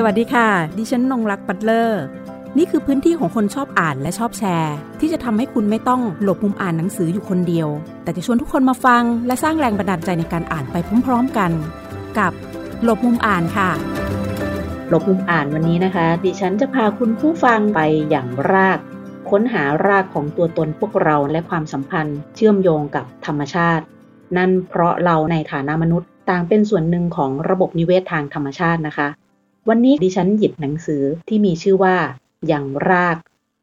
สวัสดีค่ะ ดิฉันนงรักปัตเลอร์ นี่คือพื้นที่ของคนชอบอ่านและชอบแชร์ ที่จะทำให้คุณไม่ต้องหลบมุมอ่านหนังสืออยู่คนเดียว แต่จะชวนทุกคนมาฟัง และสร้างแรงบันดาลใจในการอ่านไปพร้อมๆกัน กับหลบมุมอ่านค่ะ หลบมุมอ่านวันนี้นะคะ ดิฉันจะพาคุณผู้ฟังไปอย่างราก ค้นหารากของตัวตนพวกเราและความสัมพันธ์ เชื่อมโยงกับธรรมชาติ นั่นเพราะเราในฐานะมนุษย์ ต่างเป็นส่วนหนึ่งของระบบนิเวศทางธรรมชาตินะคะ วันนี้ดิฉันหยิบหนังสือที่มีชื่อว่า อย่างราก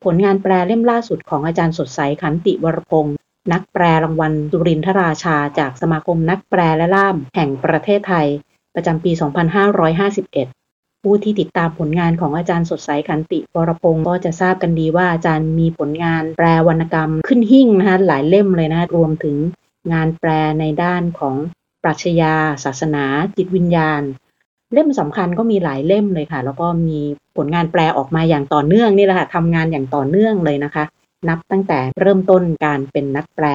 ผลงานแปลเล่มล่าสุดของอาจารย์สดใสขันติวรพงศ์นักแปลรางวัลสุรินทราชา จากสมาคมนักแปลและล่าม แห่งประเทศไทย ประจำปี 2551 ผู้ที่ติดตามผลงานของอาจารย์สดใสขันติวรพงศ์ก็จะทราบกันดีว่าอาจารย์มีผลงานแปลวรรณกรรมขึ้นหิ่งนะคะหลายเล่มเลยนะรวมถึงงานแปลในด้านของปรัชญาศาสนา จิตวิญญาณ เล่มสำคัญก็มีหลายเล่มเลยค่ะ แล้วก็มีผลงานแปลออกมาอย่างต่อเนื่องนี่แหละค่ะทำงานอย่างต่อเนื่องเลยนะคะ นับตั้งแต่เริ่มต้นการเป็นนักแปล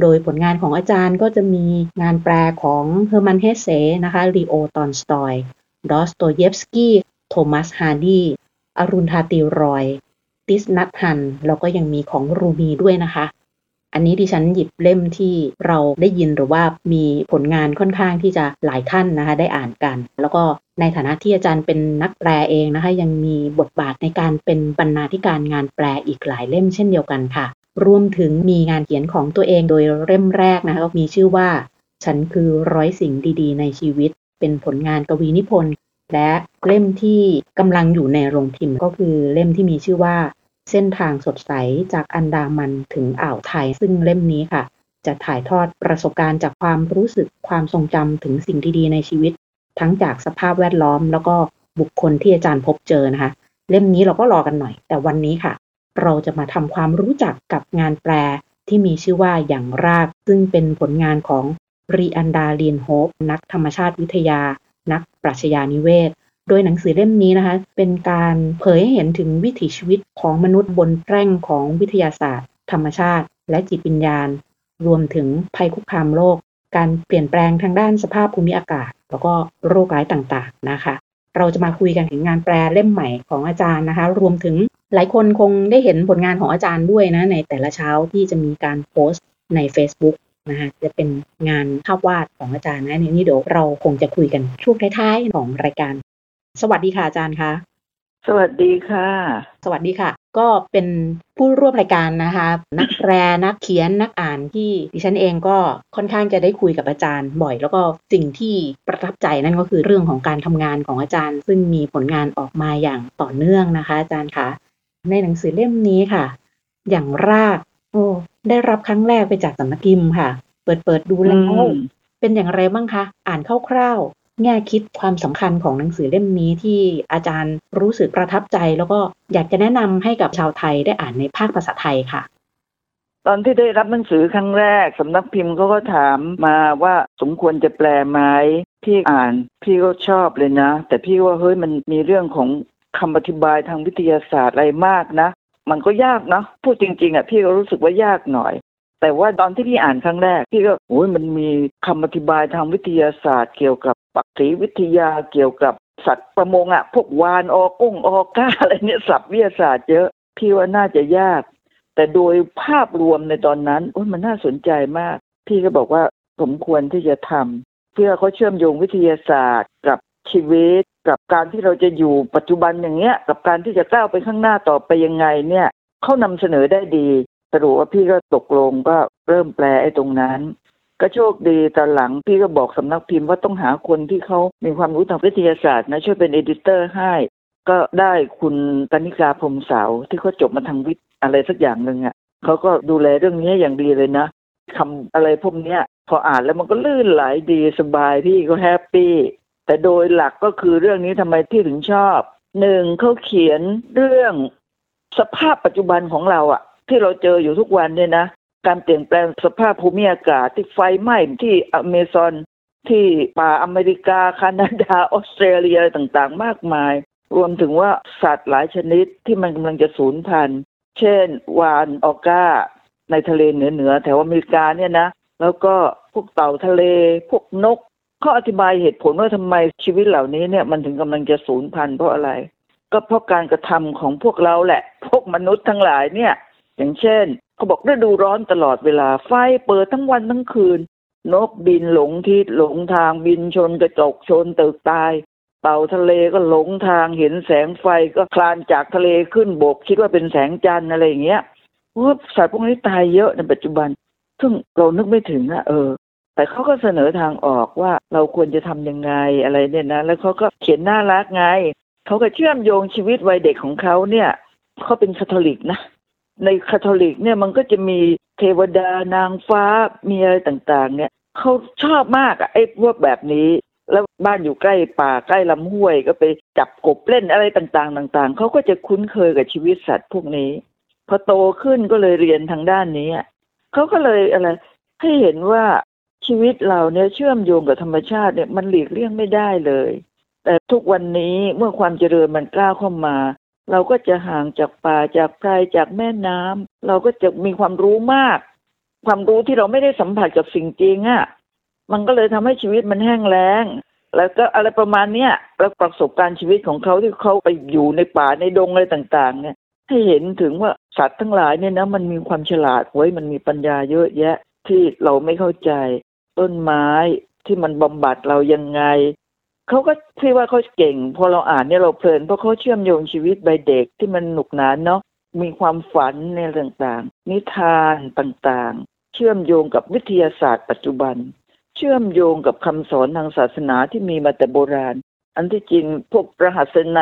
โดยผลงานของอาจารย์ก็จะมีงานแปลของเฮอร์มันน์ เฮสเสนะคะลีโอตอลสตอยดอสโตเยฟสกี้โทมัสฮาร์ดีอรุณธตี รอย ติช นัทฮันห์แล้วก็ยังมีของรูมีด้วยนะคะ อันนี้ดิฉันหยิบเล่มที่เราได้ยินหรือว่ามีผลงานค่อนข้างที่จะหลายท่านนะคะได้อ่านกัน แล้วก็ในฐานะที่อาจารย์เป็นนักแปลเองนะคะยังมีบทบาทในการเป็นบรรณาธิการงานแปลอีกหลายเล่มเช่นเดียวกันค่ะ รวมถึงมีงานเขียนของตัวเองโดยเล่มแรกนะคะก็มีชื่อว่า ฉันคือร้อยสิ่งดีๆ ในชีวิต เป็นผลงานกวีนิพนธ์และเล่มที่กำลังอยู่ในโรงพิมพ์ก็คือเล่มที่มีชื่อว่า เส้นทางสดใสจากอันดามันถึงอ่าวไทย ซึ่งเล่มนี้ค่ะ จะถ่ายทอดประสบการณ์จากความรู้สึกความทรงจำถึงสิ่งดีๆในชีวิต ทั้งจากสภาพแวดล้อม แล้วก็บุคคลที่อาจารย์พบเจอนะคะ เล่มนี้เราก็รอกันหน่อย แต่วันนี้ค่ะ เราจะมาทำความรู้จักกับงานแปลที่มีชื่อว่าอย่างราก ซึ่งเป็นผลงานของรีอันดาเลียนโฮปนักธรรมชาติวิทยา นักปรัชญานิเวศ โดยหนังสือเล่มนี้นะคะ เป็นการเผยให้เห็นถึงวิถีชีวิตของมนุษย์บนแร่งของวิทยาศาสตร์ ธรรมชาติ และจิตวิญญาณ รวมถึงภัยคุกคามโลก การเปลี่ยนแปลงทางด้านสภาพภูมิอากาศ แล้วก็โรคร้ายต่างๆนะคะ เราจะมาคุยกันถึงงานแปลเล่มใหม่ของอาจารย์นะคะ รวมถึงหลายคนคงได้เห็นผลงานของอาจารย์ด้วยนะในแต่ละเช้าที่จะมีการโพสต์ใน Facebook นะคะจะเป็นงานภาพวาดของอาจารย์นะนี่เดี๋ยวเราคงจะคุยกันช่วงท้ายๆของรายการ สวัสดีค่ะอาจารย์คะสวัสดีค่ะ สวัสดีค่ะ ก็เป็นผู้ร่วมรายการนะคะ นักแปลนักเขียนนักอ่านที่ดิฉันเองก็ค่อนข้างจะได้คุยกับอาจารย์บ่อย แล้วก็สิ่งที่ประทับใจนั่นก็คือเรื่องของการทำงานของอาจารย์ ซึ่งมีผลงานออกมาอย่างต่อเนื่องนะคะ อาจารย์คะในหนังสือเล่มนี้ค่ะ อย่างรากโอ้ได้รับครั้งแรกไปจากสำนักพิมพ์ค่ะ เปิดเปิดดูแล้วอืมเป็นอย่างไรบ้างคะ อ่านคร่าวๆ แง่คิดความสำคัญของหนังสือเล่มนี้ที่อาจารย์รู้สึกประทับใจ แล้วก็อยากจะแนะนำให้กับชาวไทยได้อ่านในภาคภาษาไทยค่ะ ตอนที่ได้รับหนังสือครั้งแรกสำนักพิมพ์เขาก็ถามมาว่าสมควรจะแปลไหมพี่อ่านพี่ก็ชอบเลยนะ แต่พี่ว่าเฮ้ยมันมีเรื่องของคำอธิบายทางวิทยาศาสตร์อะไรมากนะ มันก็ยากเนาะพูดจริง ๆอะพี่ก็รู้สึกว่ายากหน่อยแต่ว่าตอนที่พี่อ่านครั้งแรกพี่ก็โอ้ยมันมีคำอธิบายทางวิทยาศาสตร์เกี่ยวกับ ปักษีวิทยาเกี่ยวกับสัตว์ประมงอะ พวกวานออกุ้งออก้าอะไรเนี่ยศัพทวิทยาศาสตร์เยอะพี่ว่าน่าจะยาก แต่โดยภาพรวมในตอนนั้นมันน่าสนใจมาก พี่ก็บอกว่าสมควรที่จะทำเพื่อเขาเชื่อมโยงวิทยาศาสตร์ กับชีวิต กับการที่เราจะอยู่ปัจจุบันอย่างเงี้ย กับการที่จะก้าวไปข้างหน้าต่อไปยังไงเนี่ยเขานำเสนอได้ดีสรุปว่าพี่ก็ตกลงก็เริ่มแปลไอ้ตรงนั้น ก็โชคดีตอนหลังพี่ก็บอกสำนักพิมพ์ว่าต้องหาคนที่เขามีความรู้ทางวิทยาศาสตร์นะช่วยเป็น editor ให้ ก็ได้คุณกนิกาพรมสาวที่เขาจบมาทางวิทย์อะไรสักอย่างหนึ่งอะเขาก็ดูแลเรื่องนี้อย่างดีเลยนะคำอะไรพวกเนี้ย พออ่านแล้วมันก็ลื่นไหลดีสบายพี่ก็ happy แต่โดยหลักก็คือเรื่องนี้ทำไมที่ถึงชอบหนึ่งเขาเขียนเรื่องสภาพปัจจุบันของเราอะที่เราเจออยู่ทุกวันเนี่ยนะ การเปลี่ยนแปลงสภาพภูมิอากาศที่ไฟไหม้ที่อเมซอนที่ป่าอเมริกาแคนาดาออสเตรเลียอะไรต่างๆ มากมาย รวมถึงว่าสัตว์หลายชนิดที่มันกำลังจะสูญพันธุ์ เช่น วานออก้า ในทะเลเหนือๆแถวอเมริกาเนี่ยนะ แล้วก็พวกเต่าทะเล พวกนกขเขาอธิบายเหตุผลว่าทำไมชีวิตเหล่านี้เนี่ยมันถึงกำลังจะสูญพันธุ์เพราะอะไร ก็เพราะการกระทำของพวกเราแหละ พวกมนุษย์ทั้งหลายเนี่ย อย่างเช่น เขาบอกฤดูร้อนตลอดเวลาไฟเปิดทั้งวันทั้งคืน นกบินหลงทิศหลงทางบินชนกระจกชนตึกตาย เต่าทะเลก็หลงทางเห็นแสงไฟก็คลานจากทะเลขึ้นบก คิดว่าเป็นแสงจันทร์อะไรอย่างเงี้ยสัตว์พวกนี้ตายเยอะในปัจจุบัน ซึ่งเรานึกไม่ถึงอะเออ แต่เขาก็เสนอทางออกว่าเราควรจะทำยังไงอะไรเนี่ยนะแล้วเขาก็เขียนน่ารักไงเขาก็เชื่อมโยงชีวิตวัยเด็กของเขาเนี่ยเขาเป็นคาทอลิกนะ ในคาทอลิกเนี่ยมันก็จะมีเทวดานางฟ้ามีอะไรต่างๆ เนี่ยเขาชอบมากอะไอ้พวกแบบนี้ แล้วบ้านอยู่ใกล้ป่าใกล้ลำห้วยก็ไปจับกบเล่นอะไรต่างๆ ต่าง ๆเขาก็จะคุ้นเคยกับชีวิตสัตว์พวกนี้ พอโตขึ้นก็เลยเรียนทางด้านนี้เขาก็เลยอะไรให้เห็นว่าชีวิตเราเนี่ยเชื่อมโยงกับธรรมชาติเนี่ยมันหลีกเลี่ยงไม่ได้เลย แต่ทุกวันนี้เมื่อความเจริญมันกล้าเข้ามา เราก็จะห่างจากป่าจากไพรจากแม่น้ำเราก็จะมีความรู้มาก ความรู้ที่เราไม่ได้สัมผัสกับสิ่งจริงอะ่ะ มันก็เลยทำให้ชีวิตมันแห้งแล้ง แล้วก็อะไรประมาณเนี้ยแล้วประสบการณ์ชีวิตของเขาที่เขาไปอยู่ในป่าในดงอะไรต่าง ๆ เนี่ย ให้เห็นถึงว่าสัตว์ทั้งหลายเนี่ยนะมันมีความฉลาดไว้มันมีปัญญาเยอะแยะที่เราไม่เข้าใจ ต้นไม้ที่มันบำบัดเรายังไง เขาก็ที่ว่าเขาเก่ง พอเราอ่านเนี่ยเราเพลินเพราะเขาเชื่อมโยงชีวิตใบเด็กที่มันหนุกหนานเนาะมีความฝันในต่างๆ นิทานต่างๆ เชื่อมโยงกับวิทยาศาสตร์ปัจจุบัน เชื่อมโยงกับคำสอนทางศาสนาที่มีมาแต่โบราณ อันที่จริงพวกรหัสใน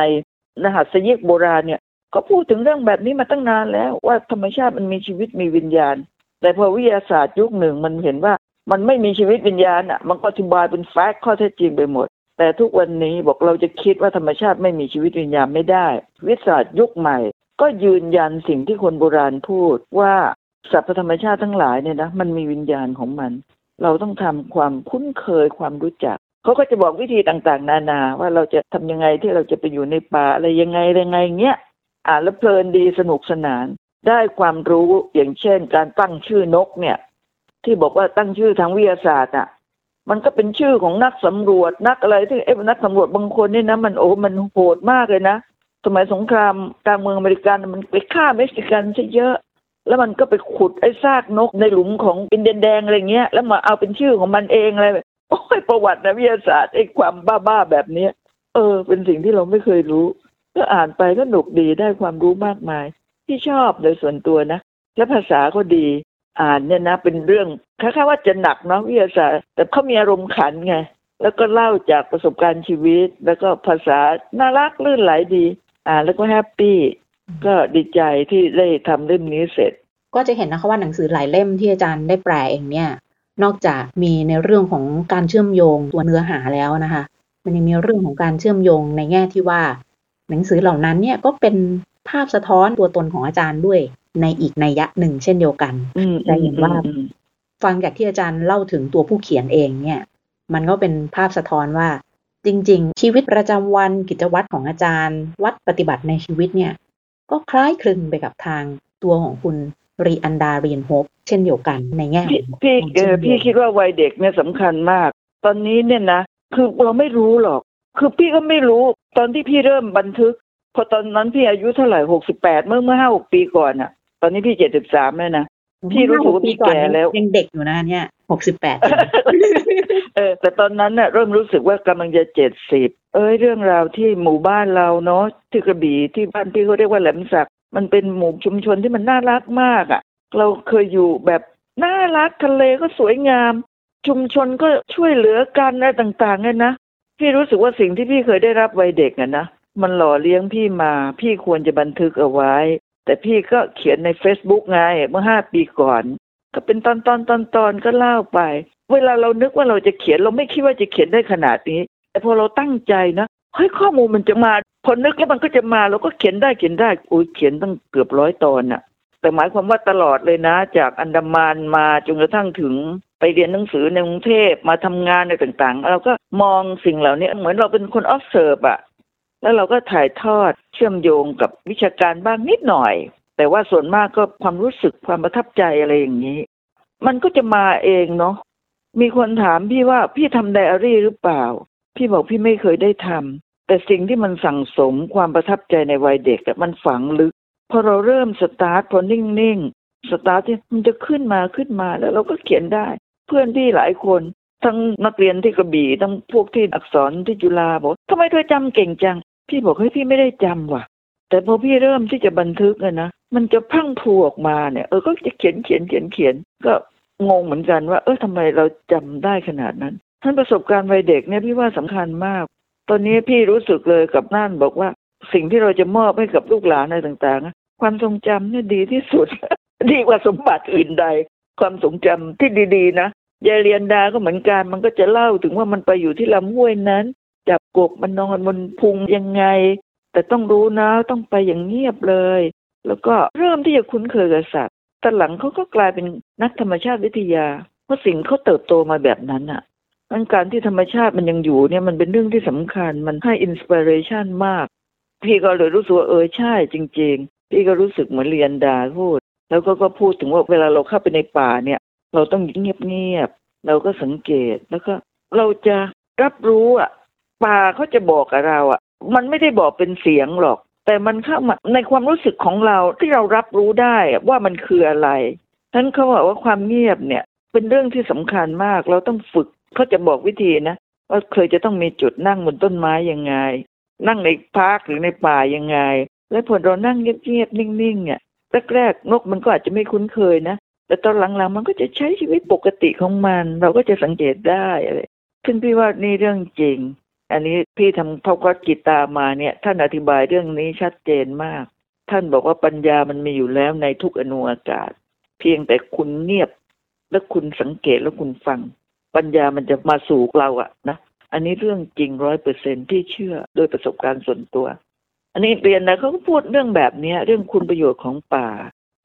รหัสยิกโบราณเนี่ยก็พูดถึงเรื่องแบบนี้มาตั้งนานแล้วว่าธรรมชาติมันมีชีวิตมีวิญญาณ แต่พอวิทยาศาสตร์ยุคหนึ่งมันเห็นว่ามันไม่มีชีวิตวิญญาณอะ มันก็อธิบายเป็นแฟกต์ข้อเท็จจริงไปหมด แต่ทุกวันนี้บอกเราจะคิดว่าธรรมชาติไม่มีชีวิตวิญญาณไม่ได้ วิทยาศาสตร์ยุคใหม่ ก็ยืนยันสิ่งที่คนโบราณพูดว่าสรรพธรรมชาติทั้งหลายเนี่ยนะมันมีวิญญาณของมัน เราต้องทำความคุ้นเคยความรู้จักเขาก็จะบอกวิธีต่างๆ นานาว่าเราจะทำยังไงที่เราจะไปอยู่ในป่าอะไรยังไงยังไงเงี้ยอ่านแล้วเพลินดีสนุกสนาน ได้ความรู้อย่างเช่น การตั้งชื่อนกเนี่ย ที่บอกว่าตั้งชื่อทางวิทยาศาสตร์อะ มันก็เป็นชื่อของนักสำรวจนักอะไรที่เอ๊ะนักสำรวจบางคนนี่นะมันโอ้มันโหดมากเลยนะสมัยสงครามกลางเมืองอเมริกันมันไปฆ่าเม็กซิกันซะเยอะ แล้วมันก็ไปขุดไอ้ซากนกในหลุมของเป็นแดงๆอะไรเงี้ย แล้วมาเอาเป็นชื่อของมันเองอะไรโอ้ยประวัตินะวิทยาศาสตร์ไอ้ความบ้าๆแบบเนี้ย เออ เป็นสิ่งที่เราไม่เคยรู้ ก็อ่านไปก็หนุกดีได้ความรู้มากมาย ที่ชอบโดยส่วนตัวนะ และภาษาก็ดี อ่านเนี่ยนะเป็นเรื่องคล้ายๆว่าจะหนักเนาะวิทยาศาสตร์ แต่เขามีอารมณ์ขันไงแล้วก็เล่าจากประสบการณ์ชีวิต แล้วก็ภาษาน่ารักลื่นไหลดี อ่านแล้วก็แฮปปี้ก็ดีใจที่ได้ทำเล่มนี้เสร็จ ก็จะเห็นนะคะว่าหนังสือหลายเล่มที่อาจารย์ได้แปลเองเนี่ย นอกจากมีในเรื่องของการเชื่อมโยงตัวเนื้อหาแล้วนะคะ มันยังมีเรื่องของการเชื่อมโยงในแง่ที่ว่า หนังสือเหล่านั้นเนี่ยก็เป็นภาพสะท้อนตัวตนของอาจารย์ด้วย ในอีกนัยยะหนึ่งเช่นเดียวกันอืมจะเห็นว่าอืมฟังจากที่อาจารย์เล่าถึงตัวผู้เขียนเองเนี่ย มันก็เป็นภาพสะท้อนว่า จริง ๆ ชีวิตประจำวันกิจวัตรของอาจารย์ วัดปฏิบัติในชีวิตเนี่ย ก็คล้ายคลึงไปกับทางตัวของคุณรีอันดาเรียนโฮปเช่นเดียวกันในแง่ขพี่องพี่ความเอเชื่ออมโยพี่งคิดว่าวัยเด็กเนี่ยสำคัญมาก ตอนนี้เนี่ยนะคือเราไม่รู้หรอก คือพี่ก็ไม่รู้ตอนที่พี่เริ่มบันทึก พอตอนนั้นพี่อายุเท่าไหร่หกสิบแปดเมื่อเมื่อห้าหกปีก่อนอะ ตอนนี้พี่เจ็ดสิบสามแล้วนะพี่รู้สึกว่าพี่แก่แล้วยังเด็กอยู่นะเนี่ยหกสิบแปดเออ แต่ตอนนั้นน่ะเริ่มรู้สึกว่ากำลังจะเจ็ดสิบเอ้ยเรื่องราวที่หมู่บ้านเราเนาะที่กระบี่ที่บ้านพี่เขาเรียกว่าแหลมสัก มันเป็นหมู่ชุมชนที่มันน่ารักมากอะ่ะ เราเคยอยู่แบบน่ารักทะเลก็สวยงาม ชุมชนก็ช่วยเหลือกันอะไรต่างๆเนี่ยนะพี่รู้สึกว่าสิ่งที่พี่เคยได้รับวัยเด็กอะนะมันหล่อเลี้ยงพี่มา พี่ควรจะบันทึกเอาไว้ แต่พี่ก็เขียนใน Facebook ไงเมื่อห้าปีก่อน ก็เป็นตอนตอนตอนตอนก็เล่าไป เวลาเรานึกว่าเราจะเขียนเราไม่คิดว่าจะเขียนได้ขนาดนี้ แต่พอเราตั้งใจนะเฮ้ยข้อมูลมันจะมาพอนึกแล้วมันก็จะมาเราก็เขียนได้เขียนได้อุ้ยเขียนตั้งเกือบร้อยตอนน่ะแต่หมายความว่าตลอดเลยนะ จากอันดามันมาจนกระทั่งถึงไปเรียนหนังสือในกรุงเทพมาทำงานในต่างๆ เราก็มองสิ่งเหล่านี้เหมือนเราเป็นคน observe อะ แล้วเราก็ถ่ายทอดเชื่อมโยงกับวิชาการบ้างนิดหน่อย แต่ว่าส่วนมากก็ความรู้สึกความประทับใจอะไรอย่างนี้ มันก็จะมาเองเนาะมีคนถามพี่ว่าพี่ทำไดอารี่หรือเปล่า พี่บอกพี่ไม่เคยได้ทำแต่สิ่งที่มันสั่งสมความประทับใจในวัยเด็กมันฝังลึกพอเราเริ่มสตาร์ทพอนิ่งๆสตาร์ทที่มันจะขึ้นมาขึ้นมาแล้วเราก็เขียนได้ เพื่อนพี่หลายคนทั้งนักเรียนที่กระบี่ทั้งพวกที่อักษรที่จุฬาบอกทำไมเธอจำเก่งจัง พี่บอกให้พี่ไม่ได้จำว่ะ แต่พอพี่เริ่มที่จะบันทึกนะมันจะพังพูออกมาเนี่ยเออก็จะเขียนเขียนเขียนเขียนก็งงเหมือนกันว่า เออทำไมเราจำได้ขนาดนั้นท่านประสบการณ์วัยเด็กเนี่ยพี่ว่าสำคัญมาก ตอนนี้พี่รู้สึกเลยกับนั่นบอกว่า สิ่งที่เราจะมอบให้กับลูกหลานอะไรต่างๆความทรงจำเนี่ยดีที่สุด ดีกว่าสมบัติอื่นใด ความทรงจำที่ดีๆนะยายเรียนดาก็เหมือนกันมันก็จะเล่าถึงว่ามันไปอยู่ที่ลำห้วยนั้น จับกบมันนอนบนพุงยังไง แต่ต้องรู้นะต้องไปอย่างเงียบเลย แล้วก็เริ่มที่จะคุ้นเคยกับสัตว์แต่หลังเขาก็กลายเป็นนักธรรมชาติวิทยา เพราะสิ่งเขาเติบโตมาแบบนั้นอะการที่ธรรมชาติมันยังอยู่เนี่ยมันเป็นเรื่องที่สำคัญ มันให้อินสปิเรชันมาก พี่ก็เลยรู้สึกว่าเออใช่จริง ๆ พี่ก็รู้สึกเหมือนเรียนดาพูด แล้วก็ก็พูดถึงว่าเวลาเราเข้าไปในป่าเนี่ย เราต้องเงียบๆเราก็สังเกตแล้วก็เราจะรับรู้อะ ป่าเขาจะบอกกับเราอะมันไม่ได้บอกเป็นเสียงหรอก แต่มันเข้ามาในความรู้สึกของเราที่เรารับรู้ได้ว่ามันคืออะไรท่านเขาบอกว่าความเงียบเนี่ย เป็นเรื่องที่สำคัญมาก เราต้องฝึกเขาจะบอกวิธีนะว่าเคยจะต้องมีจุดนั่งบนต้นไม้ยังไง นั่งในพาร์คหรือในป่ายังไง และพอเรานั่งเงียบๆนิ่งๆเนี่ยแรกๆนกมันก็อาจจะไม่คุ้นเคยนะแต่ตอนหลังๆ มันก็จะใช้ชีวิตปกติของมัน เราก็จะสังเกตได้อะไรซึ่งพี่ว่านี่เรื่องจริง อันนี้พี่ทำพอกกิตามาเนี่ย ท่านอธิบายเรื่องนี้ชัดเจนมาก ท่านบอกว่าปัญญามันมีอยู่แล้วในทุกอนุอากาศ เพียงแต่คุณเงียบ และคุณสังเกตแล้วคุณฟัง ปัญญามันจะมาสู่เราอะนะอันนี้เรื่องจริงร้อยเปอร์เซ็นที่เชื่อโดยประสบการณ์ส่วนตัว อันนี้เรียนนะเขาก็พูดเรื่องแบบนี้เรื่องคุณประโยชน์ของป่า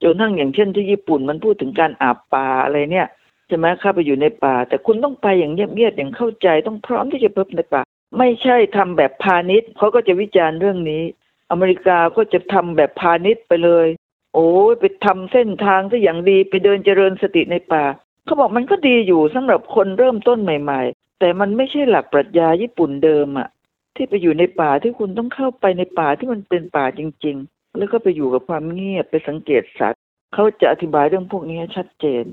จนทั้งอย่างเช่นที่ญี่ปุ่นมันพูดถึงการอาบป่าอะไรเนี่ยใช่ไหมเข้าไปอยู่ในป่า แต่คุณต้องไปอย่างเงียบๆอย่างเข้าใจต้องพร้อมที่จะพบในป่า ไม่ใช่ทำแบบพาณิชย์เขาก็จะวิจารณ์เรื่องนี้ อเมริกาก็จะทำแบบพาณิชย์ไปเลย โอ้ยไปทำเส้นทางที่อย่างดีไปเดินเจริญสติในป่าเขาบอกมันก็ดีอยู่สำหรับคนเริ่มต้นใหม่ ๆ แต่มันไม่ใช่หลักปรัชญาญี่ปุ่นเดิมอะที่ไปอยู่ในป่าที่คุณต้องเข้าไปในป่าที่มันเป็นป่าจริง ๆ แล้วก็ไปอยู่กับความเงียบไปสังเกตสัตว์เขาจะอธิบายเรื่องพวกนี้ชัดเจน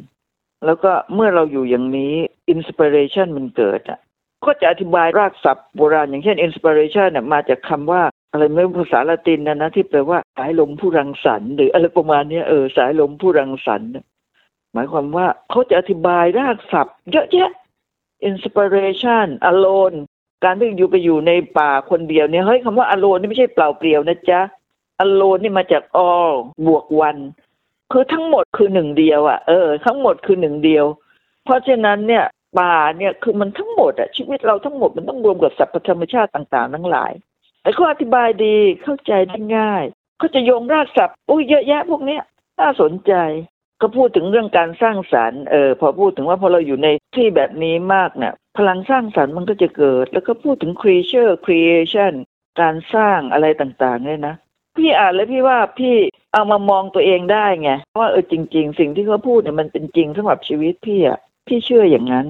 แล้วก็เมื่อเราอยู่อย่างนี้ inspiration มันเกิดอะ ก็จะอธิบายรากศัพท์โบราณอย่างเช่น inspiration เนี่ยมาจากคำว่า อะไรไม่รู้ภาษาละตินนะนะที่แปลว่าสายลมผู้รังสรรค์หรืออะไรประมาณนี้เออสายลมผู้รังสรรค์หมายความว่าเขาจะอธิบายรากศัพท์ เยอะแยะ inspiration alone การที่อยู่ไปอยู่ในป่าคนเดียวเนี่ยเฮ้ยคำว่า alone นี่ไม่ใช่เปล่าเปลี่ยวนะจ๊ะ alone นี่มาจาก all บวก one คือทั้งหมดคือหนึ่งเดียวอะ่ะเออทั้งหมดคือหนึ่งเดียว เพราะฉะนั้นเนี่ย ป่าเนี่ยคือมันทั้งหมดอะชีวิตเราทั้งหมดมันต้องรวมกับสรรพธรรมชาติต่างๆ ทั้งหลายแต่เขาอธิบายดีเข้าใจได้ง่ายเขาจะโยงรากศัพท์อุ้ยเยอะแยะพวกเนี้ยน่าสนใจก็พูดถึงเรื่องการสร้างสรรค์เออพอพูดถึงว่าพอเราอยู่ในที่แบบนี้มากเนี่ยพลังสร้างสรรค์มันก็จะเกิด แล้วก็พูดถึง creature creation การสร้างอะไรต่างๆเนี่ยนะพี่อ่านแล้วพี่ว่าพี่เอามามองตัวเองได้ไงว่าเออจริง ๆ สิ่งที่เขาพูดเนี่ยมันเป็นจริงสำหรับชีวิตพี่อะพี่เชื่ออย่างนั้น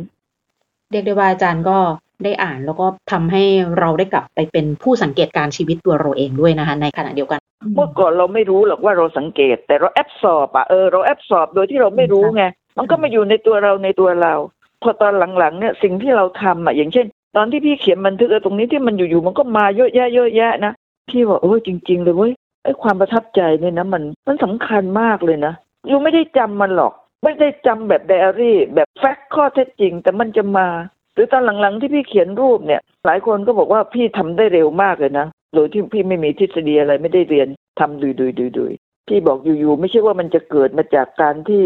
เรียกได้ว่าอาจารย์ก็ได้อ่านแล้วก็ทำให้เราได้กลับไปเป็นผู้สังเกตการชีวิตตัวเราเองด้วยนะคะในขณะเดียวกัน เมื่อก่อนเราไม่รู้หรอกว่าเราสังเกต แต่เราแอบสอบอะเออเราแอบสอบโดยที่เราไม่รู้ไงมันก็มาอยู่ในตัวเราในตัวเรา พอตอนหลังๆเนี่ยสิ่งที่เราทำอะอย่างเช่น ตอนที่พี่เขียนบันทึกตรงนี้ที่มันอยู่ๆมันก็มาเยอะแยะเยอะแยะนะพี่ว่าโอ้จริง ๆ เลยเว้ยไอ้ความประทับใจเนี่ยนะมันมันสำคัญมากเลยนะยูไม่ได้จำมันหรอก ไม่ได้จำแบบไดอารี่ แบบแฟกต์ข้อเท็จจริง แต่มันจะมา หรือตอนหลังๆที่พี่เขียนรูปเนี่ย หลายคนก็บอกว่าพี่ทำได้เร็วมากเลยนะโดยที่พี่ไม่มีทฤษฎีอะไรไม่ได้เรียนทำดุยดุยดุยดุยพี่บอกอยู่ๆไม่ใช่ว่ามันจะเกิดมาจากการที่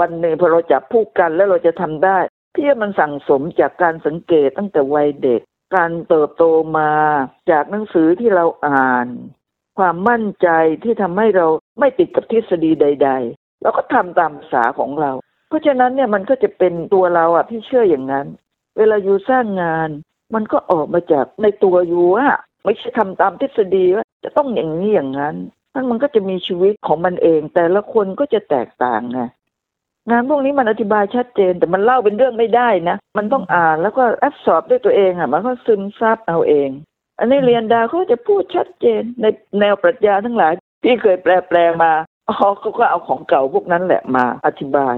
วันหนึ่งพอเราจับพูดกันแล้วเราจะทำได้พี่มันสั่งสมจากการสังเกตตั้งแต่วัยเด็ก การเติบโตมาจากหนังสือที่เราอ่าน ความมั่นใจที่ทำให้เราไม่ติดกับทฤษฎีใด ๆแล้วก็ทำตามภาษาของเรา เพราะฉะนั้นเนี่ยมันก็จะเป็นตัวเราอะพี่เชื่ออย่างนั้น เวลาอยู่สร้างงาน มันก็ออกมาจากในตัวอยู่อะไม่ใช่ทำตามทฤษฎีว่าจะต้องอย่างนี้อย่างนั้นทั้งมันก็จะมีชีวิตของมันเอง แต่ละคนก็จะแตกต่างไงงานพวกนี้มันอธิบายชัดเจน แต่มันเล่าเป็นเรื่องไม่ได้นะ มันต้องอ่านแล้วก็แอบสอบด้วยตัวเองอะ มันก็ซึมซับเอาเอง อันนี้เรียนดาเขาจะพูดชัดเจนในแนวปรัชญาทั้งหลายที่เคยแปลแปลมา อ๋อเขาก็เอาของเก่าพวกนั้นแหละมาอธิบาย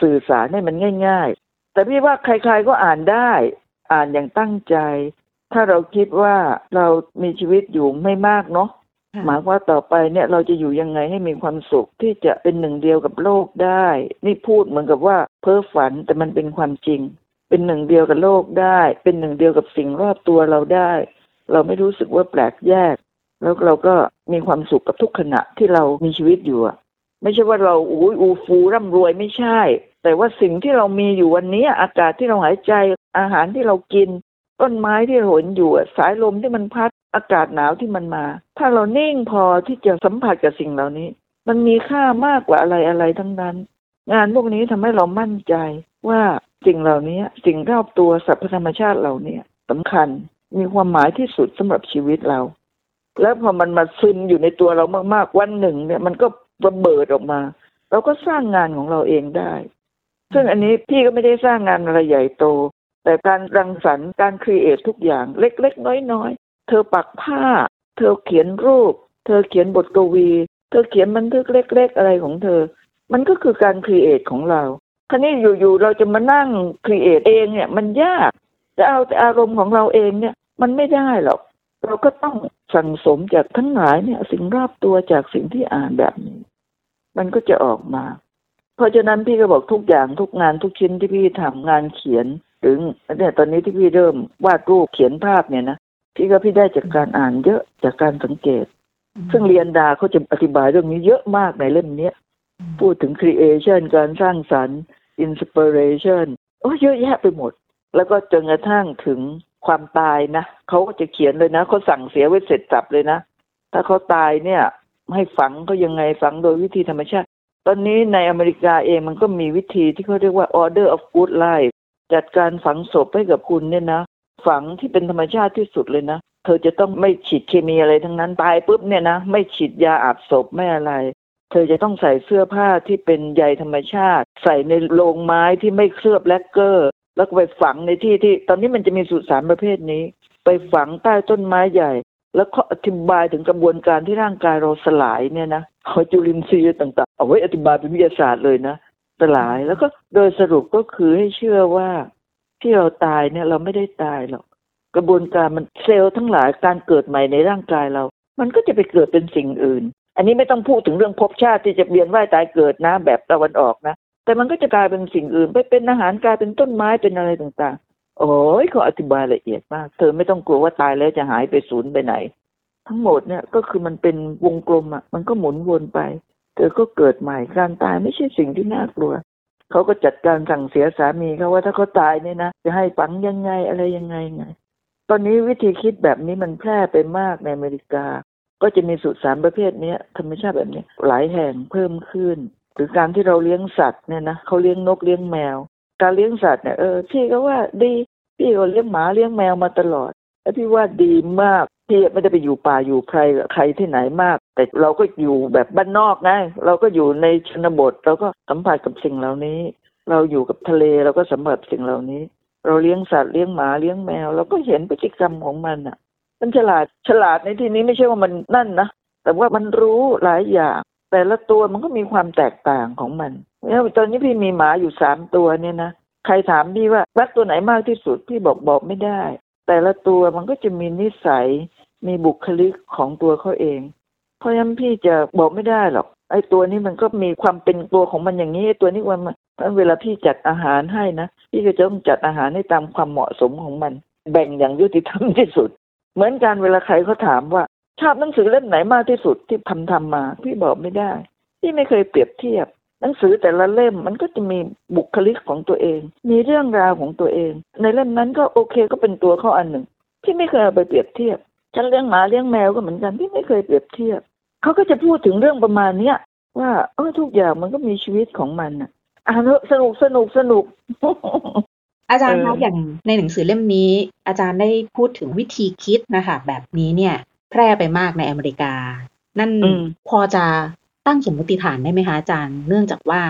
สื่อสารให้มันง่าย ๆ แต่พี่ว่าใครๆก็อ่านได้ อ่านอย่างตั้งใจ ถ้าเราคิดว่าเรามีชีวิตอยู่ไม่มากเนาะหมายว่าต่อไปเนี่ยเราจะอยู่ยังไงให้มีความสุขที่จะเป็นหนึ่งเดียวกับโลกได้ นี่พูดเหมือนกับว่าเพ้อฝันแต่มันเป็นความจริง เป็นหนึ่งเดียวกับโลกได้ เป็นหนึ่งเดียวกับสิ่งรอบตัวเราได้ เราไม่รู้สึกว่าแปลกแยก แล้วเราก็มีความสุขกับทุกขณะที่เรามีชีวิตอยู่อะไม่ใช่ว่าเราอู้อูฟูร่ำรวยไม่ใช่ แต่ว่าสิ่งที่เรามีอยู่วันนี้อากาศที่เราหายใจอาหารที่เรากิน ต้นไม้ที่เราเห็นอยู่สายลมที่มันพัดอากาศหนาวที่มันมา ถ้าเรานิ่งพอที่จะสัมผัสกับสิ่งเหล่านี้ มันมีค่ามากกว่าอะไรอะไรทั้งนั้น งานพวกนี้ทำให้เรามั่นใจว่าสิ่งเหล่านี้สิ่งรอบตัวสรรพธรรมชาติเหล่านี้สำคัญมีความหมายที่สุดสำหรับชีวิตเรา แล้วพอมันมาซึมอยู่ในตัวเรามากๆ วันหนึ่ง เนี่ยมันก็ระเบิดออกมา เราก็สร้างงานของเราเองได้ ซึ่งอันนี้พี่ก็ไม่ได้สร้างงานอะไรใหญ่โต แต่การรังสรรค์การ create ทุกอย่างเล็ก ๆ น้อยๆ เธอปักผ้า เธอเขียนรูป เธอเขียนบทกวี เธอเขียนบันทึกเล็ก ๆ อะไรของเธอ มันก็คือการ create ของเราคราวนี้อยู่ๆเราจะมานั่ง create เองเนี่ย มันยากจะเอาแต่อารมณ์ของเราเองเนี่ย มันไม่ได้หรอก เราก็ต้องสั่งสมจากทั้งหลายเนี่ย สิ่งรอบตัวจากสิ่งที่อ่านแบบนี้ มันก็จะออกมา เพราะฉะนั้นพี่ก็บอกทุกอย่างทุกงานทุกชิ้นที่พี่ทำงานเขียนถึงเนี่ยตอนนี้ที่พี่เริ่มวาดรูปเขียนภาพเนี่ยนะพี่ก็พี่ได้จากการอ่านเยอะจากการสังเกต ซึ่งเรียนดาเขาจะอธิบายเรื่องนี้เยอะมากในเล่มนี้พูดถึง creation การสร้างสรรค์ inspiration โอ้เยอะแยะไปหมด แล้วก็จนกระทั่งถึง ความตายนะเขาก็จะเขียนเลยนะเขาสั่งเสียไว้เสร็จสับเลยนะ ถ้าเขาตายเนี่ย ให้ฝังเขายังไงฝังโดยวิธีธรรมชาติ ตอนนี้ในอเมริกาเองมันก็มีวิธีที่เขาเรียกว่า order of good life จัดการฝังศพให้กับคุณเนี่ยนะ ฝังที่เป็นธรรมชาติที่สุดเลยนะ เธอจะต้องไม่ฉีดเคมีอะไรทั้งนั้นตายปุ๊บเนี่ยนะ ไม่ฉีดยาอาบศพไม่อะไร เธอจะต้องใส่เสื้อผ้าที่เป็นใยธรรมชาติ ใส่ในโลงไม้ที่ไม่เคลือบแลกเกอร์ แล้วก็ไปฝังในที่ที่ ตอนนี้มันจะมีสุสานประเภทนี้ ไปฝังใต้ต้นไม้ใหญ่ แล้วก็อธิบายถึงกระบวนการที่ร่างกายเราสลายเนี่ยนะเอาจุลินทรีย์ต่างๆ เอาไว้อธิบายเป็นวิทยาศาสตร์เลยนะสลายแล้วก็โดยสรุปก็คือให้เชื่อว่าที่เราตายเนี่ยเราไม่ได้ตายหรอกกระบวนการมันเซลล์ทั้งหลายการเกิดใหม่ในร่างกายเรา มันก็จะไปเกิดเป็นสิ่งอื่น อันนี้ไม่ต้องพูดถึงเรื่องภพชาติที่จะเวียนว่ายตายเกิดนะแบบตะวันออกนะ แต่มันก็จะกลายเป็นสิ่งอื่น ไปเป็นอาหารกลายเป็นต้นไม้เป็นอะไรต่างๆ โอ้ยเขาอธิบายละเอียดมาก เธอไม่ต้องกลัวว่าตายแล้วจะหายไปศูนย์ไปไหน ทั้งหมดเนี่ยก็คือมันเป็นวงกลมอะ มันก็หมุนวนไป เธอก็เกิดใหม่การตายไม่ใช่สิ่งที่น่ากลัวเขาก็จัดการสั่งเสียสามีเขาว่าถ้าเขาตายเนี่ยนะจะให้ฝังยังไงอะไรยังไงไง ตอนนี้วิธีคิดแบบนี้มันแพร่ไปมากในอเมริกา ก็จะมีสุสานประเภทนี้ธรรมชาติแบบนี้หลายแห่งเพิ่มขึ้น หรือการที่เราเลี้ยงสัตว์เนี่ยนะเขาเลี้ยงนกเลี้ยงแมว การเลี้ยงสัตว์เนี่ยเออพี่ก็ว่าดีพี่ก็เลี้ยงหมาเลี้ยงแมวมาตลอดแล้วพี่ว่าดีมากพี่ไม่ได้ไปอยู่ป่าอยู่ใครใครที่ไหนมาก แต่เราก็อยู่แบบบ้านนอกไงเราก็อยู่ในชนบท เราก็สัมผัสกับสิ่งเหล่านี้ เราอยู่กับทะเลเราก็สัมผัสสิ่งเหล่านี้ เราเลี้ยงสัตว์เลี้ยงหมาเลี้ยงแมว เราก็เห็นพฤติกรรมของมันอะ มันฉลาดฉลาดในที่นี้ไม่ใช่ว่ามันนั่นนะแต่ว่ามันรู้หลายอย่าง แต่ละตัวมันก็มีความแตกต่างของมันแล้วตอนนี้พี่มีหมาอยู่สามตัวเนี่ยนะใครถามพี่ว่ารักตัวไหนมากที่สุดพี่บอกบอกไม่ได้ แต่ละตัวมันก็จะมีนิสัยมีบุคลิกของตัวเขาเอง เพราะฉะนั้นพี่จะบอกไม่ได้หรอกไอ้ตัวนี้มันก็มีความเป็นตัวของมันอย่างนี้ไอ้ตัวนี้มันเวลาพี่จัดอาหารให้นะพี่ก็จะต้องจัดอาหารให้ตามความเหมาะสมของมัน แบ่งอย่างยุติธรรมที่สุด เหมือนกันเวลาใครเขาถามว่า ชอบหนังสือเล่มไหนมากที่สุดที่ทำทำมา พี่บอกไม่ได้ พี่ไม่เคยเปรียบเทียบ หนังสือแต่ละเล่มมันก็จะมีบุคลิกของตัวเอง มีเรื่องราวของตัวเอง ในเล่มนั้นก็โอเคก็เป็นตัวเขาอันหนึ่งพี่ไม่เคยเอาไปเปรียบเทียบฉันเลี้ยงหมาเลี้ยงแมวก็เหมือนกันพี่ไม่เคยเปรียบเทียบเขาก็จะพูดถึงเรื่องประมาณเนี้ยว่าเออทุกอย่างมันก็มีชีวิตของมันอะอ่านสนุกสนุกสนุก อาจารย์คะอย่างในหนังสือเล่มนี้ อาจารย์ได้พูดถึงวิธีคิดนะคะแบบนี้เนี่ย แพร่ไปมากในอเมริกา นั่นพอจะตั้งสมมติฐานได้ไหมคะอาจารย์ เนื่องจากว่า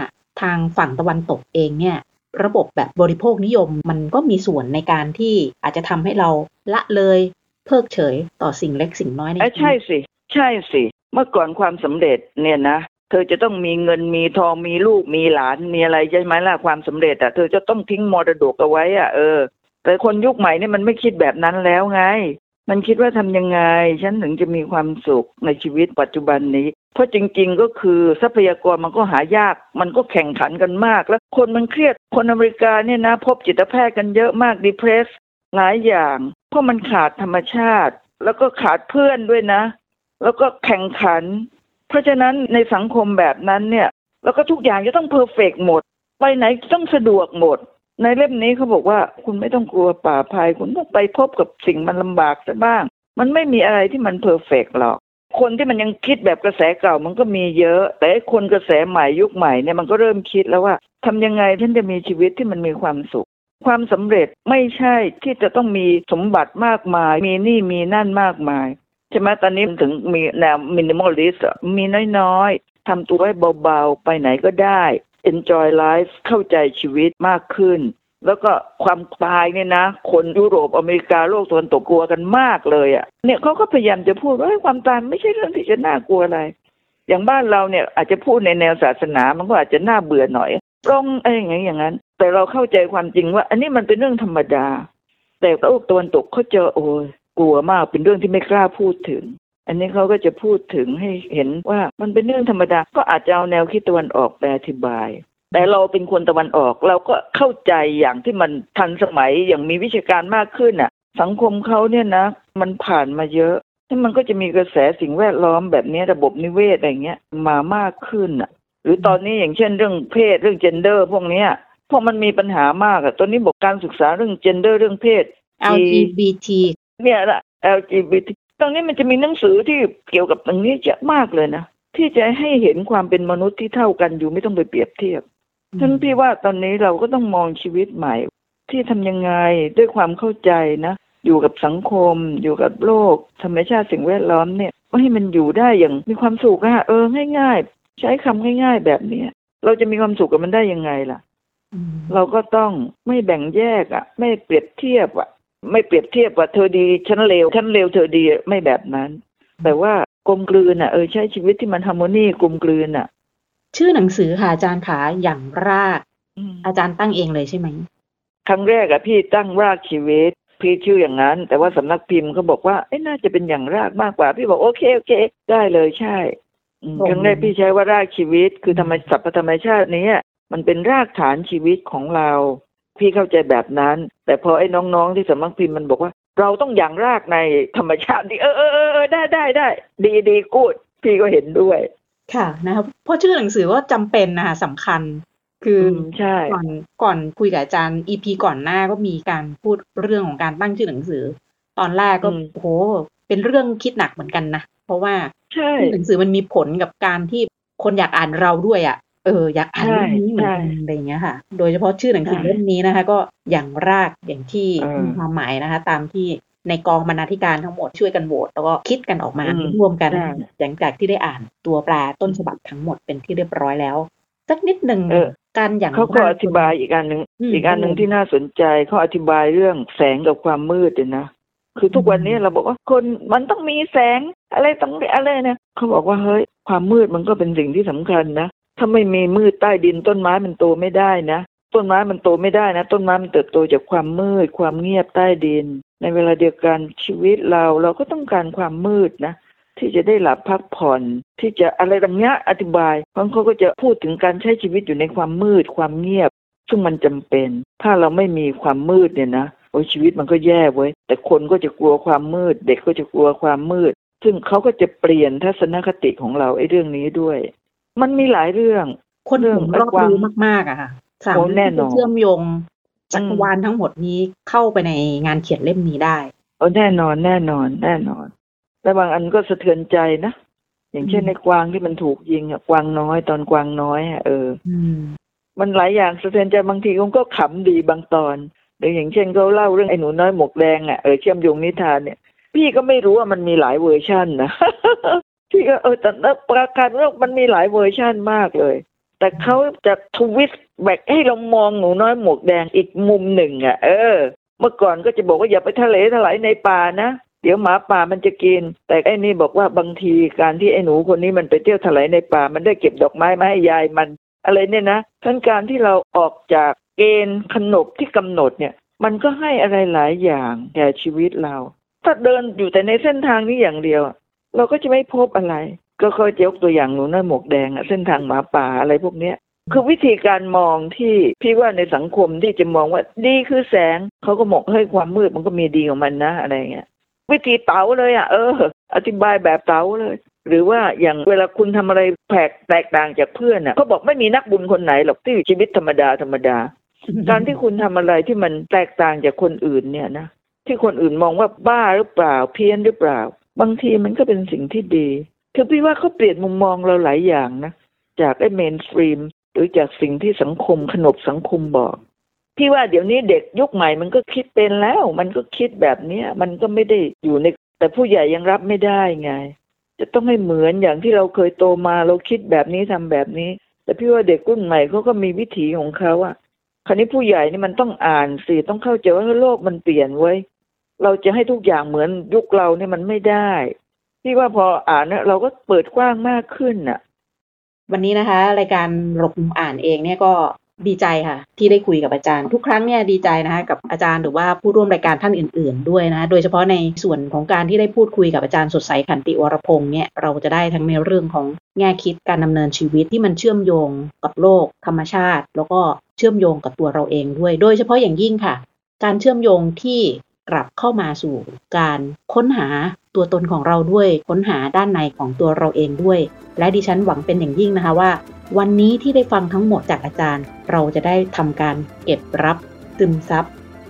ทางฝั่งตะวันตกเองเนี่ย ระบบแบบบริโภคนิยมมันก็มีส่วนในการที่อาจจะทำให้เราละเลยเพิกเฉยต่อสิ่งเล็กสิ่งน้อยในเอ้ยชีใช่วิตสิ ใช่สิ เมื่อก่อนความสำเร็จเนี่ยนะเธอจะต้องมีเงินมีทองมีลูกมีหลานมีอะไรใช่ไหมล่ะความสำเร็จอะเธอจะต้องทิ้งมรดกเอาไว้อะเออแต่คนยุคใหม่เนี่ยมันไม่คิดแบบนั้นแล้วไง มันคิดว่าทำยังไง ฉันถึงจะมีความสุขในชีวิตปัจจุบันนี้ เพราะจริงๆก็คือทรัพยากรมันก็หายาก มันก็แข่งขันกันมาก แล้วคนมันเครียดคนอเมริกาเนี่ยนะ พบจิตแพทย์กันเยอะมากดิเพรสหลายอย่าง เพราะมันขาดธรรมชาติ แล้วก็ขาดเพื่อนด้วยนะ แล้วก็แข่งขัน เพราะฉะนั้นในสังคมแบบนั้นเนี่ย แล้วก็ทุกอย่างจะต้อง perfect หมด ไปไหนต้องสะดวกหมด ในเล่มนี้เขาบอกว่าคุณไม่ต้องกลัวป่าภัย คุณต้องไปพบกับสิ่งมันลำบากซะบ้าง มันไม่มีอะไรที่มัน perfect หรอก คนที่มันยังคิดแบบกระแสเก่ามันก็มีเยอะ แต่คนกระแสใหม่ยุคใหม่เนี่ยมันก็เริ่มคิดแล้วว่าทำยังไงฉันจะมีชีวิตที่มันมีความสุข ความสำเร็จไม่ใช่ที่จะต้องมีสมบัติมากมาย มีนี่มีนั่นมากมายใช่ไหมตอนนี้มันถึงมีแนว minimalist มีน้อยๆทำตัวให้เบาๆ ไปไหนก็ได้ enjoy life เข้าใจชีวิตมากขึ้น แล้วก็ความตายเนี่ยนะ คนยุโรปอเมริกาโลกตะวันตกกลัวกันมากเลยอะ่ะเนี่ยเขาก็พยายามจะพูดว่าความตายไม่ใช่เรื่องที่จะน่ากลัวอะไร อย่างบ้านเราเนี่ยอาจจะพูดในแนวศาสนามันก็อาจจะน่าเบื่อหน่อยร้องอะไรอย่างเงี้ยอย่างนั้น แต่เราเข้าใจความจริงว่า อันนี้มันเป็นเรื่องธรรมดา แต่โลกตะวันตกเขาเจอโอ้ยกลัวมากเป็นเรื่องที่ไม่กล้าพูดถึง อันนี้เขาก็จะพูดถึงให้เห็นว่ามันเป็นเรื่องธรรมดา ก็อาจจะเอาแนวคิดตะวันออกไปอธิบาย แต่เราเป็นคนตะวันออกเราก็เข้าใจอย่างที่มันทันสมัยอย่างมีวิชาการมากขึ้นอะ สังคมเขาเนี่ยนะ มันผ่านมาเยอะที่มันก็จะมีกระแสสิ่งแวดล้อมแบบนี้ระบบนิเวศอะไรเงี้ยมามากขึ้นอะ หรือตอนนี้อย่างเช่นเรื่องเพศเรื่อง gender พวกเนี้ยพวกมันมีปัญหามากอะตอนนี้บอกการศึกษาเรื่อง gender เรื่องเพศ LGBT เนี่ยแหละ LGBT ตรงนี้มันจะมีหนังสือที่เกี่ยวกับตรงนี้เยอะมากเลยนะที่จะให้เห็นความเป็นมนุษย์ที่เท่ากันอยู่ไม่ต้องไปเปรียบเทียบฉะนั้นพี่ว่าตอนนี้เราก็ต้องมองชีวิตใหม่ ที่ทำยังไงด้วยความเข้าใจนะอยู่กับสังคม อยู่กับโลก ธรรมชาติสิ่งแวดล้อมเนี่ยให้มันอยู่ได้อย่างมีความสุขอะเออง่าย ๆ ใช้คำง่าย ๆ แบบเนี้ยเราจะมีความสุขกับมันได้ยังไงล่ะอืมเราก็ต้องไม่แบ่งแยกอะ่ะไม่เปรียบเทียบอะ่ะ ไม่เปรียบเทียบว่าเธอดีฉันเลวฉันเลวเธอดีไม่แบบนั้น แต่ว่ากลมกลืนอะเออใช้ชีวิตที่มันฮาร์โมนีกลมกลืนอะ ชื่อหนังสือค่ะอาจารย์ขาอย่างรากอืมอาจารย์ตั้งเองเลยใช่ไหมครั้งแรกอะพี่ตั้งรากชีวิต พี่ชื่ออย่างนั้น แต่ว่าสำนักพิมพ์เขาบอกว่าเอ้น่าจะเป็นอย่างรากมากกว่า พี่บอกโอเคโอเค ได้เลยใช่อืมตรงครั้งแรกพี่ใช้ว่ารากชีวิต คือธรรมสัพพธรรมชาติเนี้ยมันเป็นรากฐานชีวิตของเรา พี่เข้าใจแบบนั้น แต่พอไอ้น้องๆที่สำนักพิมพ์มันบอกว่า เราต้องอย่างรากในธรรมชาติดิเออเออเออเออได้ได้ได้ดีดีกูดพี่ก็เห็นด้วย ค่ะนะครับเพราะชื่อหนังสือว่าจำเป็นนะคะสำคัญ คืออือมใช่ก่อนก่อนคุยกับอาจารย์ EP ก่อนหน้าก็มีการพูดเรื่องของการตั้งชื่อหนังสือ ตอนแรกก็อืมโอ้โหเป็นเรื่องคิดหนักเหมือนกันนะเพราะว่าใช่ชื่อหนังสือมันมีผลกับการที่คนอยากอ่านเราด้วยอะ เอออยากอ่านใช่เรื่องนี้เหมือนกันใช่อะไรอย่างเงี้ยค่ะ โดยเฉพาะชื่อหนังสือใช่เล่มนี้นะคะ ก็อย่างรากอย่างที่เออมีความหมายนะคะ ตามที่ในกองบรรณาธิการทั้งหมดช่วยกันโหวตแล้วก็คิดกันออกมาอืมร่วมกันใช่หลังจากที่ได้อ่านตัวแปลต้นฉบับทั้งหมดเป็นที่เรียบร้อยแล้วสักนิดหนึ่งเออการอย่างเขาก็รอธิบายอีกอันหนึ่งอืมอีกอันหนึ่งที่น่าสนใจเขาอธิบายเรื่องแสงกับความมืดเนี่ยนะคือทุกวันนี้เราบอกว่าคนมันต้องมีแสงอะไรต้องอะไรนะเขาบอกว่าเฮ้ยความมืดมันก็เป็นสิ่งที่สำคัญนะ ถ้าไม่มีมืดใต้ดินต้นไม้มันโตไม่ได้นะ ต้นไม้มันโตไม่ได้นะ ต้นไม้มันเติบโตจากความมืด ความเงียบใต้ดิน ในเวลาเดียวกันชีวิตเราเราก็ต้องการความมืดนะ ที่จะได้หลับพักผ่อน ที่จะอะไรต่างเงี้ยอธิบายบางคนก็จะพูดถึงการใช้ชีวิตอยู่ในความมืด ความเงียบ ซึ่งมันจำเป็น ถ้าเราไม่มีความมืดเนี่ยนะโอ้ชีวิตมันก็แย่เว้ยแต่คนก็จะกลัวความมืด เด็กก็จะกลัวความมืด ซึ่งเขาก็จะเปลี่ยนทัศนคติของเราไอ้เรื่องนี้ด้วย มันมีหลายเรื่อง คนเรื่องผมไอ้รอบความรู้มากๆอะค่ะสามโอ้เรื่องแน่นที่อนเชื่อมโยงจักรวาลทั้งหมดนี้เข้าไปในงานเขียนเล่มนี้ได้โอ้แน่นอนแน่นอนแน่นอนแต่บางอันก็สะเทือนใจนะอย่างเช่นอืมในกวางที่มันถูกยิงอะกวางน้อยตอนกวางน้อยอะเอออืมมันหลายอย่างสะเทือนใจบางทีมันก็ขำดีบางตอนหรืออย่างเช่นเขาเล่าเรื่องไอ้หนูน้อยหมวกแดงอะเออเชื่อมโยงนิทานเนี่ยพี่ก็ไม่รู้ว่ามันมีหลายเวอร์ชันนะ พี่ก็เออแต่ละประการว่ามันมีหลายเวอร์ชันมากเลย แต่เขาจะทวิสต์แบกให้เรามองหนูน้อยหมวกแดงอีกมุมหนึ่งอะ เออ เมื่อก่อนก็จะบอกว่าอย่าไปทะเลถลายในป่านะเดี๋ยวหมาป่ามันจะกิน แต่ไอ้นี่บอกว่าบางทีการที่ไอ้หนูคนนี้มันไปเที่ยวถลายในป่า มันได้เก็บดอกไม้มาให้ยายมัน อะไรเนี่ยนะทั้งการที่เราออกจากเกณฑ์ขนบที่กำหนดเนี่ย มันก็ให้อะไรหลายอย่างแก่ชีวิตเรา ถ้าเดินอยู่แต่ในเส้นทางนี้อย่างเดียว เราก็จะไม่พบอะไร ก็ค่อยยกตัวอย่างหนูน้อยหมวกแดงอะเส้นทางหมาป่าอะไรพวกเนี้ยคือวิธีการมองที่พี่ว่าในสังคมที่จะมองว่าดีคือแสงเขาก็บอกเฮ้ยความมืดมันก็มีดีของมันนะอะไรเงี้ยวิธีเต๋าเลยอะเออ อธิบายแบบเต๋าเลย หรือว่าอย่างเวลาคุณทำอะไรแปลกแตกต่างจากเพื่อนอะเขาบอกไม่มีนักบุญคนไหนหรอกที่ชีวิตธรรมดาธรรมดาการที่คุณทำอะไรที่มันแตกต่างจากคนอื่นเนี่ยนะที่คนอื่นมองว่าบ้าหรือเปล่าเพี้ยนหรือเปล่า บางทีมันก็เป็นสิ่งที่ดีคือพี่ว่าเขาเปลี่ยนมุมมองเราหลายอย่างนะ จากไอ้เมนสตรีมหรือจากสิ่งที่สังคมขนบสังคมบอก พี่ว่าเดี๋ยวนี้เด็กยุคใหม่มันก็คิดเป็นแล้ว มันก็คิดแบบเนี้ย มันก็ไม่ได้อยู่ใน แต่ผู้ใหญ่ยังรับไม่ได้ไง จะต้องให้เหมือนอย่างที่เราเคยโตมาเราคิดแบบนี้ทำแบบนี้ แต่พี่ว่าเด็กรุ่นใหม่เขาก็มีวิถีของเขาอะคราวนี้ผู้ใหญ่นี่มันต้องอ่านสิต้องเข้าใจว่าโลกมันเปลี่ยนไว้ เราจะให้ทุกอย่างเหมือนยุคเราเนี่ยมันไม่ได้พี่ว่าพออ่านเนี่ยเราก็เปิดกว้างมากขึ้นน่ะ วันนี้นะคะ รายการหลบมุมอ่านเองเนี่ยก็ดีใจค่ะ ที่ได้คุยกับอาจารย์ ทุกครั้งเนี่ยดีใจนะคะกับอาจารย์หรือว่าผู้ร่วมรายการท่านอื่น ๆ ด้วยนะ โดยเฉพาะในส่วนของการที่ได้พูดคุยกับอาจารย์สดใสขันติวรพงษ์เนี่ยเราจะได้ทั้งในเรื่องของแง่คิดการดำเนินชีวิตที่มันเชื่อมโยงกับโลก ธรรมชาติ แล้วก็เชื่อมโยงกับตัวเราเองด้วย โดยเฉพาะอย่างยิ่งค่ะ การเชื่อมโยงที่ กลับเข้ามาสู่การค้นหาตัวตนของเราด้วย ค้นหาด้านในของตัวเราเองด้วย และดิฉันหวังเป็นอย่างยิ่งนะคะว่า วันนี้ที่ได้ฟังทั้งหมดจากอาจารย์ เราจะได้ทำการเก็บรับซึมซับ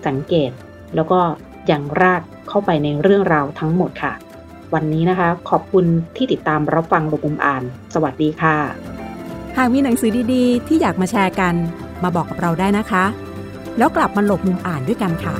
สังเกต แล้วก็อย่างรากเข้าไปในเรื่องราวทั้งหมดค่ะ วันนี้นะคะ ขอบคุณที่ติดตามรับฟังลงมุมอ่าน สวัสดีค่ะ หากมีหนังสือดีๆ ที่อยากมาแชร์กัน มาบอกกับเราได้นะคะ แล้วกลับมาหลบมุมอ่านด้วยกันค่ะ